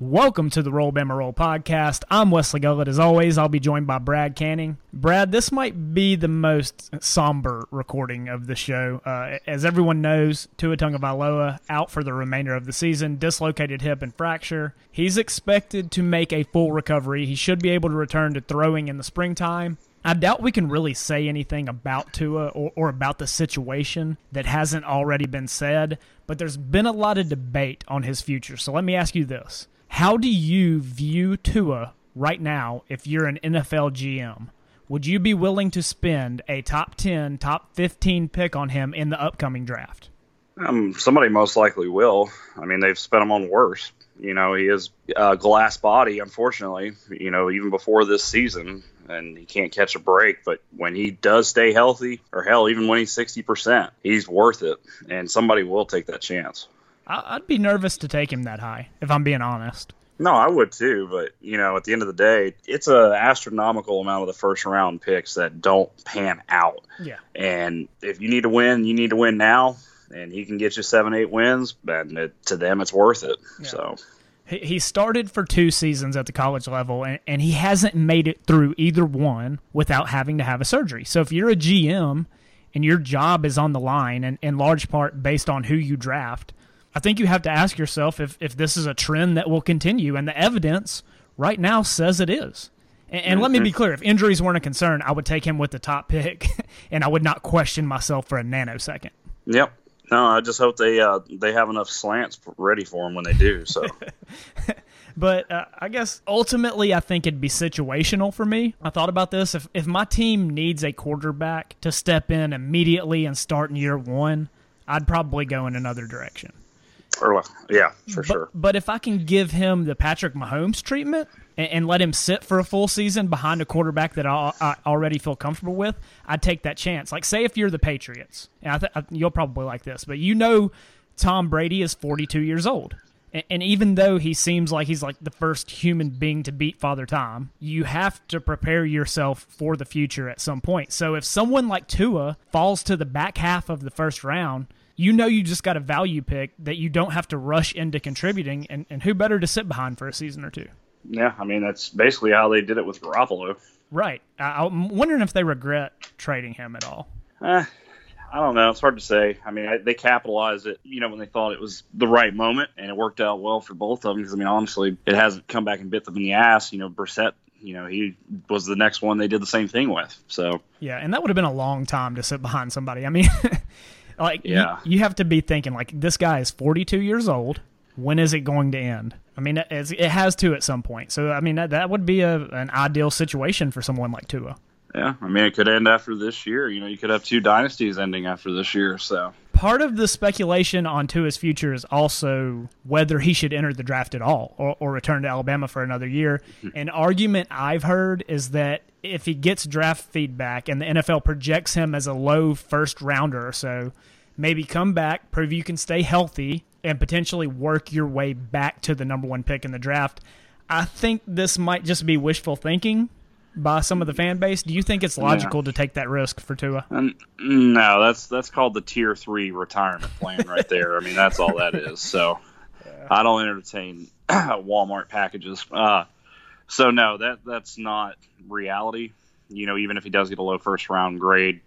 Welcome to the Roll Bama Roll podcast. I'm Wesley Gullett. As always, I'll be joined by Brad Canning. Brad, this might be the most somber recording of the show. Uh, as everyone knows, Tua Tagovailoa out for the remainder of the season, dislocated hip and fracture. He's expected to make a full recovery. He should be able to return to throwing in the springtime. I doubt we can really say anything about Tua or, or, about the situation that hasn't already been said, but there's been a lot of debate on his future. So let me ask you this how do you view Tua right now if you're an NFL GM? Would you be willing to spend a top 10, top 15 pick on him in the upcoming draft? Um, somebody most likely will. I mean, they've spent him on worse. You know, he is a glass body, unfortunately, you know, even before this season, and he can't catch a break. But when he does stay healthy, or hell, even when he's 60%, he's worth it. And somebody will take that chance. I'd be nervous to take him that high, if I'm being honest. No, I would too, but you know, at the end of the day, it's an astronomical amount of the first round picks that don't pan out. Yeah. And if you need to win, you need to win now, and he can get you seven, eight wins, and it, to them, it's worth it. Yeah. So. He started for two seasons at the college level, and, and he hasn't made it through either one without having to have a surgery. So if you're a GM and your job is on the line, and in large part based on who you draft, I think you have to ask yourself if, if this is a trend that will continue, and the evidence right now says it is. And, and mm-hmm. let me be clear: if injuries weren't a concern, I would take him with the top pick, and I would not question myself for a nanosecond. Yep. No, I just hope they uh, they have enough slants ready for him when they do. So. but uh, I guess ultimately, I think it'd be situational for me. I thought about this: if if my team needs a quarterback to step in immediately and start in year one, I'd probably go in another direction. Or, yeah, for but, sure. But if I can give him the Patrick Mahomes treatment and, and, let him sit for a full season behind a quarterback that I, I, already feel comfortable with, I'd take that chance. Like, say if you're the Patriots, and I th- I, you'll probably like this, but you know Tom Brady is 42 years old. And, and even though he seems like he's like the first human being to beat Father Time, you have to prepare yourself for the future at some point. So if someone like Tua falls to the back half of the first round – you know you just got a value pick that you don't have to rush into contributing, and, and who better to sit behind for a season or two? Yeah, I mean that's basically how they did it with Garoppolo. Right. I, am wondering if they regret trading him at all. Eh, I don't know. It's hard to say. I mean, they capitalized it, you know, when they thought it was the right moment, and it worked out well for both of them. Because I mean, honestly, it hasn't come back and bit them in the ass. You know, Brissett you know, he was the next one they did the same thing with. So yeah, and that would have been a long time to sit behind somebody. I mean, Like, yeah. you, you have to be thinking, like, this guy is 42 years old. When is it going to end? I mean, it, it has to at some point. So, I mean, that, that would be a, an ideal situation for someone like Tua. Yeah, I mean, it could end after this year. You know, you could have two dynasties ending after this year. So part of the speculation on Tua's future is also whether he should enter the draft at all or, or return to Alabama for another year. Mm-hmm. An argument I've heard is that if he gets draft feedback and the NFL projects him as a low first rounder or so, maybe come back, prove you can stay healthy, and potentially work your way back to the number one pick in the draft. I think this might just be wishful thinking by some of the fan base. Do you think it's logical yeah. to take that risk for Tua? Um, no, that's that's called the tier three retirement plan right there. I mean, that's all that is. So yeah. I don't entertain Walmart packages. Uh, so no, that that's not reality. You know, even if he does get a low first round grade,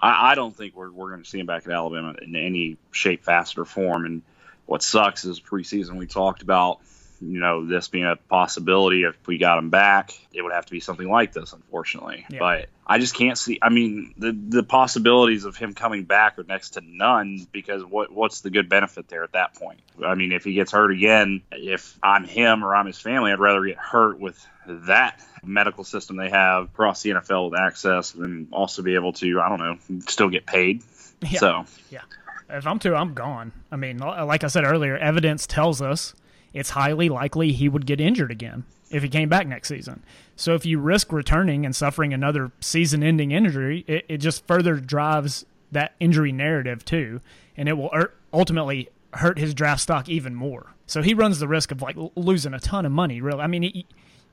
I, I don't think we're we're going to see him back at Alabama in any shape, facet, or form. And what sucks is preseason we talked about you know this being a possibility if we got him back it would have to be something like this unfortunately. Yeah. but i just can't see i mean the the possibilities of him coming back are next to none because what what's the good benefit there at that point? I mean if he gets hurt again if i'm him or i'm his family i'd rather get hurt with that medical system they have across the nfl with access and also be able to i don't know still get paid. Yeah. so. Yeah. If i'm Tua i'm gone. I mean like i said earlier evidence tells us it's highly likely he would get injured again if he came back next season. So if you risk returning and suffering another season ending injury, it, it just further drives that injury narrative too. And it will ultimately hurt his draft stock even more. So he runs the risk of like losing a ton of money, really. I mean, he,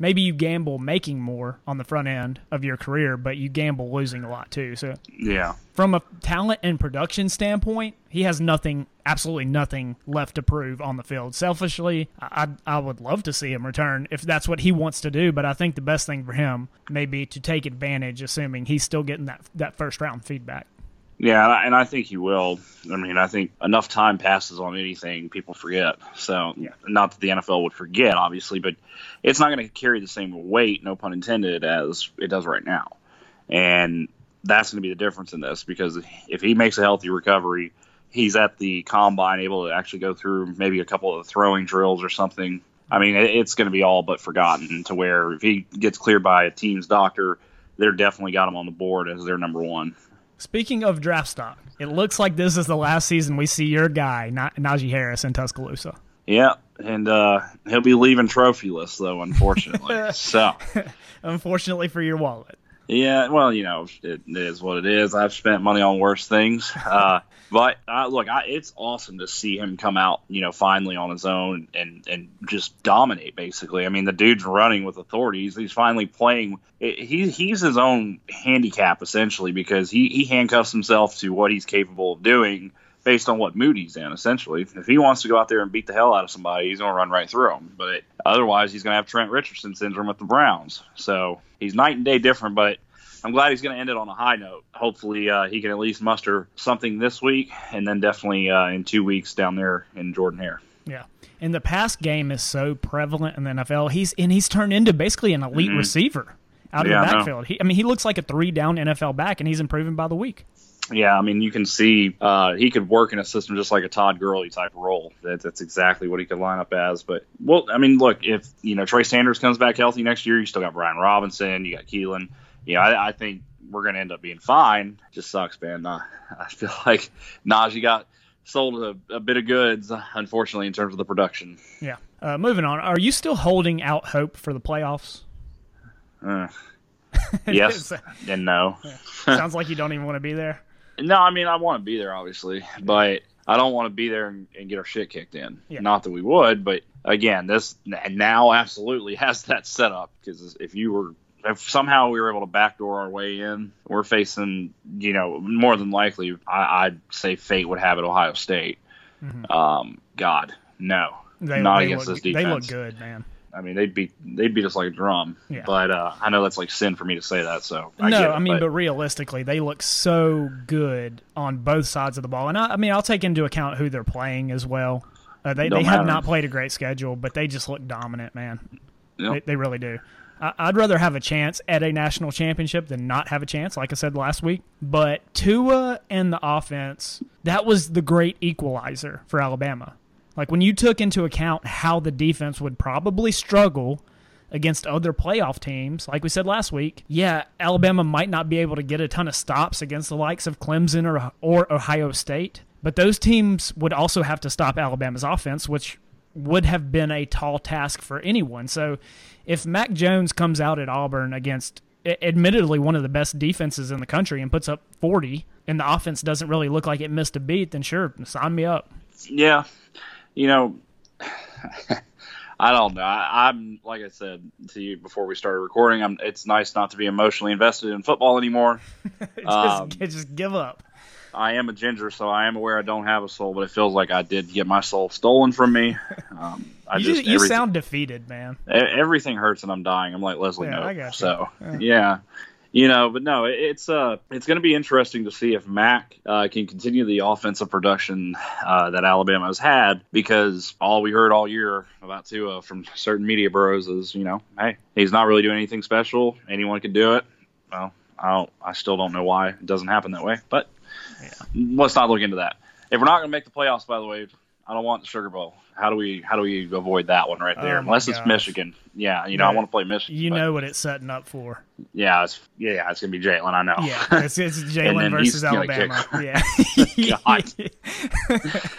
maybe you gamble making more on the front end of your career, but you gamble losing a lot too. So Yeah. from a talent and production standpoint, he has nothing, absolutely nothing left to prove on the field. Selfishly, I, I would love to see him return if that's what he wants to do, but I think the best thing for him may be to take advantage, assuming he's still getting that that first round feedback. Yeah, and I- think he will. I mean, I think enough time passes on anything, people forget. So, not that the NFL would forget, obviously, but it's not going to carry the same weight, no pun intended, as it does right now. And that's going to be the difference in this because if he makes a healthy recovery, he's at the combine able to actually go through maybe a couple of the throwing drills or something. I mean, it's going to be all but forgotten to where if he gets cleared by a team's doctor, they're definitely got him on the board as their number one. Speaking of draft stock, it looks like this is the last season we see your guy, Na- Najee Harris, in Tuscaloosa. Yeah, and uh, he'll be leaving trophyless though, unfortunately. so, Unfortunately for your wallet. Yeah, well, you know, it is what it is. I've spent money on worse things, uh, but uh, look, I, it's awesome to see him come out, you know, finally on his own and and just dominate. Basically, I mean, the dude's running with authority. He's, he's finally playing. He he's his own handicap essentially because he he handcuffs himself to what he's capable of doing based on what mood he's in, essentially. If he wants to go out there and beat the hell out of somebody, he's going to run right through them. But otherwise, he's going to have Trent Richardson syndrome with the Browns. So he's night and day different, but I'm glad he's going to end it on a high note. Hopefully, uh, he can at least muster something this week and then definitely uh, in two weeks down there in Jordan Hare. Yeah. And the pass game is so prevalent in the NFL. He's and he's turned into basically an elite receiver out of Mm-hmm. Yeah, the backfield. He, I mean, he looks like a three down NFL back, and he's improving by the week. Yeah, I mean, you can see uh, he could work in a system just like a Todd Gurley type role. That, that's exactly what he could line up as. But well, I mean, look, if you know Trey Sanders comes back healthy next year, you still got Brian Robinson, you got Keilan. You know, I, I think we're going to end up being fine. Just sucks, man. Uh, I feel like Najee got sold a, a bit of goods, unfortunately, in terms of the production. Yeah. Uh, moving on. Are you still holding out hope for the playoffs? Uh, yes and no. Sounds like you don't even want to be there. No, I mean I want to be there, obviously, but I don't want to be there and, and get our shit kicked in. Yeah. Not that we would, but again, this now absolutely has that set up because if you were, if somehow we were able to backdoor our way in, we're facing, you know, more than likely, I, I'd say fate would have it Ohio State. Um, God, no, Mm-hmm. They, not they against look, this defense. They look good, man. I mean, they'd beat they'd beat us like a drum. Yeah. But uh, I know that's like sin for me to say that. So I no, it, I mean, but, realistically, they look so good on both sides of the ball. And I, I mean, I'll take into account who they're playing as well. Uh, they Don't they have not played a great schedule, but they just look dominant, man. Yep. They, they really do. I, I'd rather have a chance at a national championship than not have a chance, like I said last week. But Tua and the offense, that was the great equalizer for Alabama. Like when you took into account how the defense would probably struggle against other playoff teams, like we said last week, yeah, Alabama might not be able to get a ton of stops against the likes of Clemson or, or Ohio State, but those teams would also have to stop Alabama's offense, which would have been a tall task for anyone. So if Mac Jones comes out at Auburn against admittedly one of the best defenses in the country and puts up 40 and the offense doesn't really look like it missed a beat, then sure, sign me up. Yeah, you know, I don't know. I, I'm like I said to you before we started recording. I'm. It's nice not to be emotionally invested in football anymore. just, Um, just give up. I am a ginger, so I am aware I don't have a soul, but it feels like I did get my soul stolen from me. Um, I You, just you sound defeated, man. everything hurts and I'm dying. I'm like Leslie Yeah, Knope. I got you. So yeah. You know, but no, it's uh, it's going to be interesting to see if Mac uh, can continue the offensive production uh, that Alabama has had, because all we heard all year about Tua from certain media bros is, you know, hey, he's not really doing anything special. Anyone can do it. Well, I don't, I still don't know why it doesn't happen that way, but let's not look into that. If we're not going to make the playoffs, by the way, I don't want the Sugar Bowl. How do we how do we avoid that one right there? Oh, Unless it's. Michigan. Yeah, you know, I want to play Michigan. You know what it's setting up for. yeah, it's yeah, yeah, it's gonna be Jalen. I know. Yeah, it's, it's Jalen versus Alabama. Yeah. God.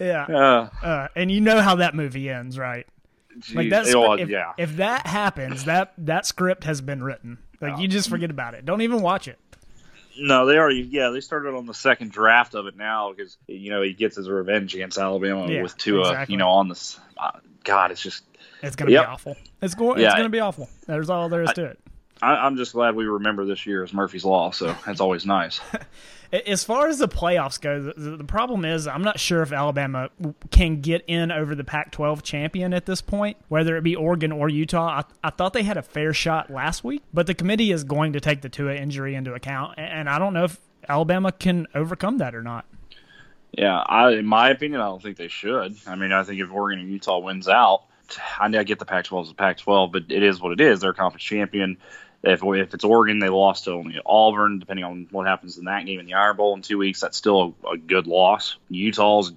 yeah. Uh, Uh, and you know how that movie ends, right? Like that's Oh, if, yeah. if that happens, that that script has been written. Like you just forget about it. Don't even watch it. No, they already yeah they started on the second draft of it now because you know he gets his revenge against Alabama Yeah, with Tua exactly. you know on this. Uh, God, it's just It's gonna Yep. be awful. It's going. Yeah. It's gonna be awful. There's all there is to it. I, I'm just glad we remember this year as Murphy's Law, so that's always nice. As far as the playoffs go, the, the problem is I'm not sure if Alabama can get in over the Pac-12 champion at this point, whether it be Oregon or Utah. I, I thought they had a fair shot last week, but the committee is going to take the Tua injury into account, and- and I don't know if Alabama can overcome that or not. Yeah, I, in my opinion, I don't think they should. I mean, I think if Oregon and Utah wins out, I, I get the Pac-12 is the Pac-12, but it is what it is. They're a conference champion. If, if it's Oregon, they lost to only Auburn. Depending on what happens in that game in the Iron Bowl in two weeks, that's still a, a good loss. Utah's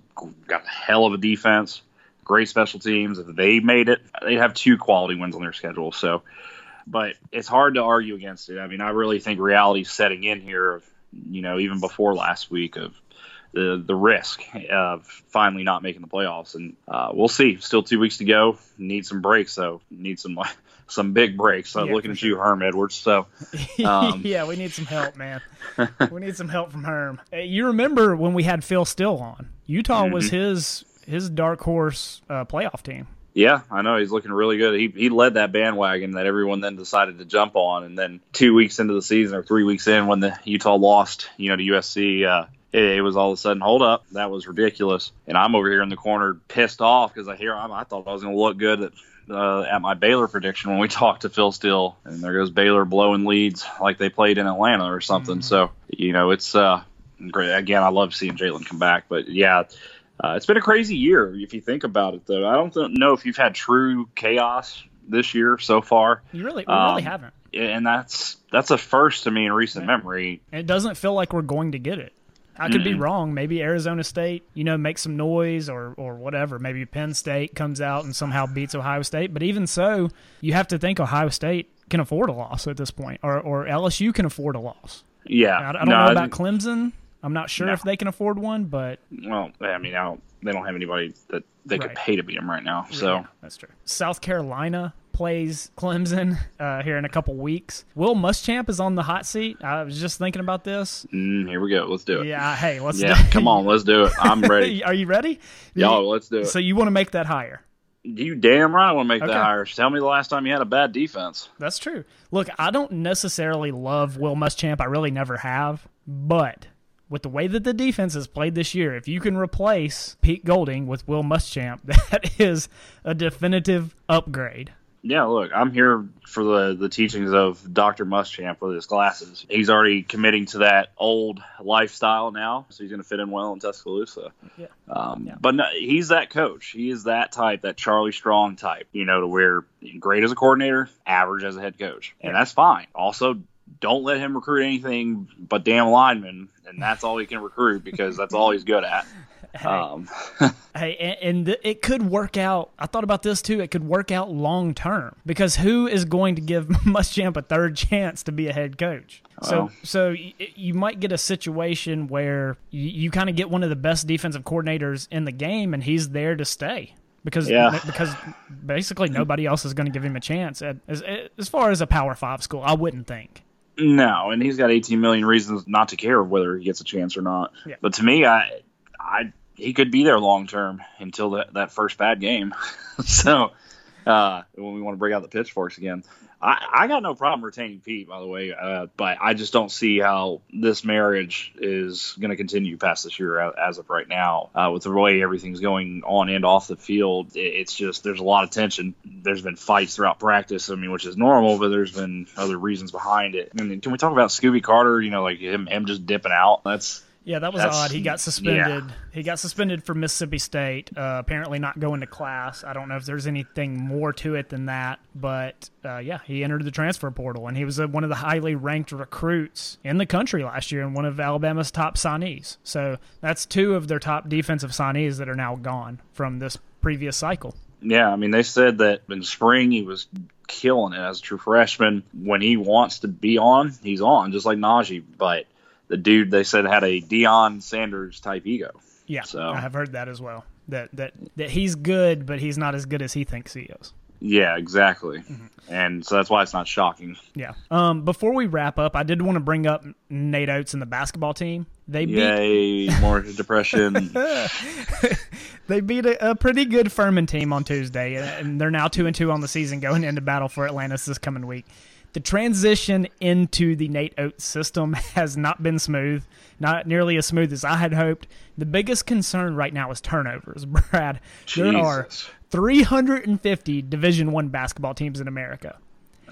got a hell of a defense, great special teams. If they made it, they'd have two quality wins on their schedule. So, but it's hard to argue against it. I mean, I really think reality's setting in here. Of you know, even before last week of the the risk of finally not making the playoffs, and uh, we'll see. Still two weeks to go. Need some breaks, though. Need some some big breaks. So Yeah, looking at you, Herm Edwards. So Um, yeah, we need some help, man. we need some help from Herm. You remember when we had Phil Steele on? Utah was Mm-hmm. his his dark horse uh, playoff team. yeah, I know he's looking really good. He he led that bandwagon that everyone then decided to jump on, and then two weeks into the season or three weeks in, when the Utah lost, you know, to USC. Uh, it, was all of a sudden, hold up, that was ridiculous. And I'm over here in the corner pissed off because I hear I'm, I thought I was going to look good at, uh, at my Baylor prediction when we talked to Phil Steele, and there goes Baylor blowing leads like they played in Atlanta or something. So you know, it's uh, great. Again, I love seeing Jalen come back, but yeah. Uh, it's been a crazy year if you think about it, though. I don't th- know if you've had true chaos this year so far, You really, we really Um, haven't. and that's that's a first to me in recent Yeah. memory. It doesn't feel like we're going to get it. I could be Mm-mm. wrong. Maybe Arizona State, you know, makes some noise or or whatever. Maybe Penn State comes out and somehow beats Ohio State. But even so, you have to think Ohio State can afford a loss at this point, or or LSU can afford a loss. Yeah, I, I don't no, know about Clemson. I'm not sure No. if they can afford one, but well, I mean, I don't, they don't have anybody that they could pay to beat them right now. So Yeah, that's true. South Carolina plays Clemson uh, here in a couple weeks. Will Muschamp is on the hot seat. I was just thinking about this. mm, here we go. Let's do it. Yeah, hey, let's Yeah, come on, let's do it. I'm ready. Are you ready? Y'all, let's do it. So you want to make that higher? you damn right I want to make Okay. that higher. Tell me the last time you had a bad defense. That's true. Look, I don't necessarily love Will Muschamp. I really never have. But with the way that the defense has played this year, if you can replace Pete Golding with Will Muschamp, that is a definitive upgrade. Yeah, look, I'm here for the the teachings of Dr. Muschamp with his glasses. He's already committing to that old lifestyle now, so he's going to fit in well in Tuscaloosa. Yeah. Um, Yeah. But no, he's that coach. He is that type, that Charlie Strong type. You know, to where great as a coordinator, average as a head coach, and that's fine. Also, don't let him recruit anything but damn linemen, and that's all he can recruit because that's all he's good at. Um, Hey, and, and it could work out. I thought about this too. It could work out long term because who is going to give Muschamp a third chance to be a head coach? So, so y- you might get a situation where you, you kind of get one of the best defensive coordinators in the game, and he's there to stay because Yeah. because basically nobody else is going to give him a chance. At, as as far as a Power Five school, I wouldn't think. No, and he's got 18 million reasons not to care whether he gets a chance or not. Yeah. But to me, I, I, he could be there long term until that, that first bad game. so, uh, when we want to bring out the pitchforks again, I, I got no problem retaining Pete, by the way, uh, but I just don't see how this marriage is going to continue past this year as of right now. Uh, with the way everything's going on and off the field, it's just there's a lot of tension. There's been fights throughout practice, I mean, which is normal, but there's been other reasons behind it. I mean, can we talk about Scooby Carter? You know, like him, him just dipping out. That's Yeah, that was That's- odd. He got suspended. He got suspended from Mississippi State. Uh, apparently, not going to class. I don't know if there's anything more to it than that, but uh, yeah, he entered the transfer portal, and he was uh, one of the highly ranked recruits in the country last year, and one of Alabama's top signees. So that's two of their top defensive signees that are now gone from this previous cycle. Yeah, I mean, they said that in spring he was killing it as a true freshman. When he wants to be on, he's on, just like Najee. But the dude they said had a Deion Sanders type ego. Yeah, So- I have heard that as well. That that that he's good, but he's not as good as he thinks he is. Yeah, exactly. And so that's why it's not shocking. Yeah. Um, before we wrap up, I did want to bring up Nate Oats and the basketball team. They beat Yay, more depression. they beat a, a pretty good Furman team on Tuesday, and they're now two and two on the season, going into battle for Atlantis this coming week. The transition into the Nate Oats system has not been smooth, not nearly as smooth as I had hoped. The biggest concern right now is turnovers, Brad. There are 350 Division One basketball teams in America.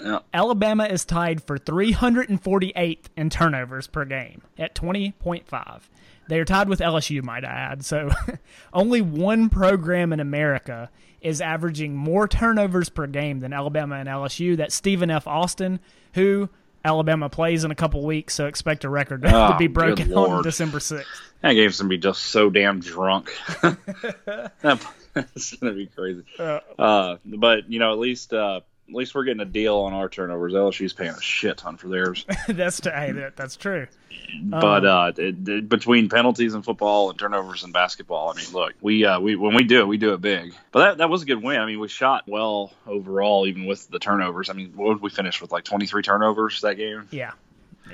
Yeah. Alabama is tied for 348th in turnovers per game at 20.5. They are tied with LSU, might I add. So only one program in America is averaging more turnovers per game than Alabama and LSU. That's Stephen F. Austin, who Alabama plays in a couple weeks, so expect a record to Oh, be broken on December 6th. That game's gonna be just so damn drunk. That's gonna be crazy. Uh, but you know, at least uh, at least we're getting a deal on our turnovers. LSU's paying a shit ton for theirs. that's hey, that, that's true. but uh, it, it- between penalties in football and turnovers in basketball, I mean, look, we uh, we when we do it, we do it big. But that that was a good win. I mean, we shot well overall, even with the turnovers. I mean, what did we finish with? Like twenty three turnovers that game. Yeah,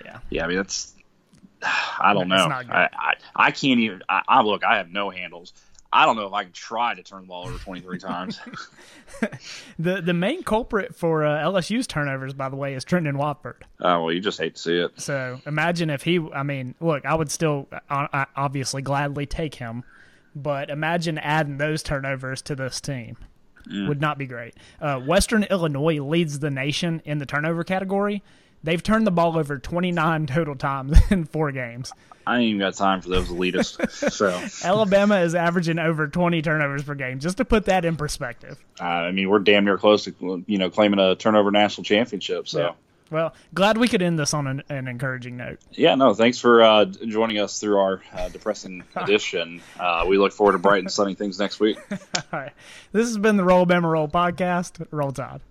yeah. Yeah, I mean that's. I don't It's know. not good. I, I I can't even. I, I look. I have no handles. I don't know if I can try to turn the ball over 23 times. The the main culprit for uh, LSU's turnovers, by the way, is Trenton Watford. Oh well, you just hate to see it. So imagine if he, I mean, look, I would still uh, I obviously gladly take him, but imagine adding those turnovers to this team. Would not be great. Uh, Western Illinois leads the nation in the turnover category. They've turned the ball over 29 total times in four games. I ain't even got time for those elitists. so Alabama is averaging over 20 turnovers per game, just to put that in perspective. uh, I mean, we're damn near close to you know claiming a turnover national championship. So. Yeah. Well, glad we could end this on an, an encouraging note. Yeah, no, thanks for uh, joining us through our uh, depressing edition. Uh, we look forward to bright and sunny things next week. All right. This has been the Roll Bama Roll podcast. Roll Tide.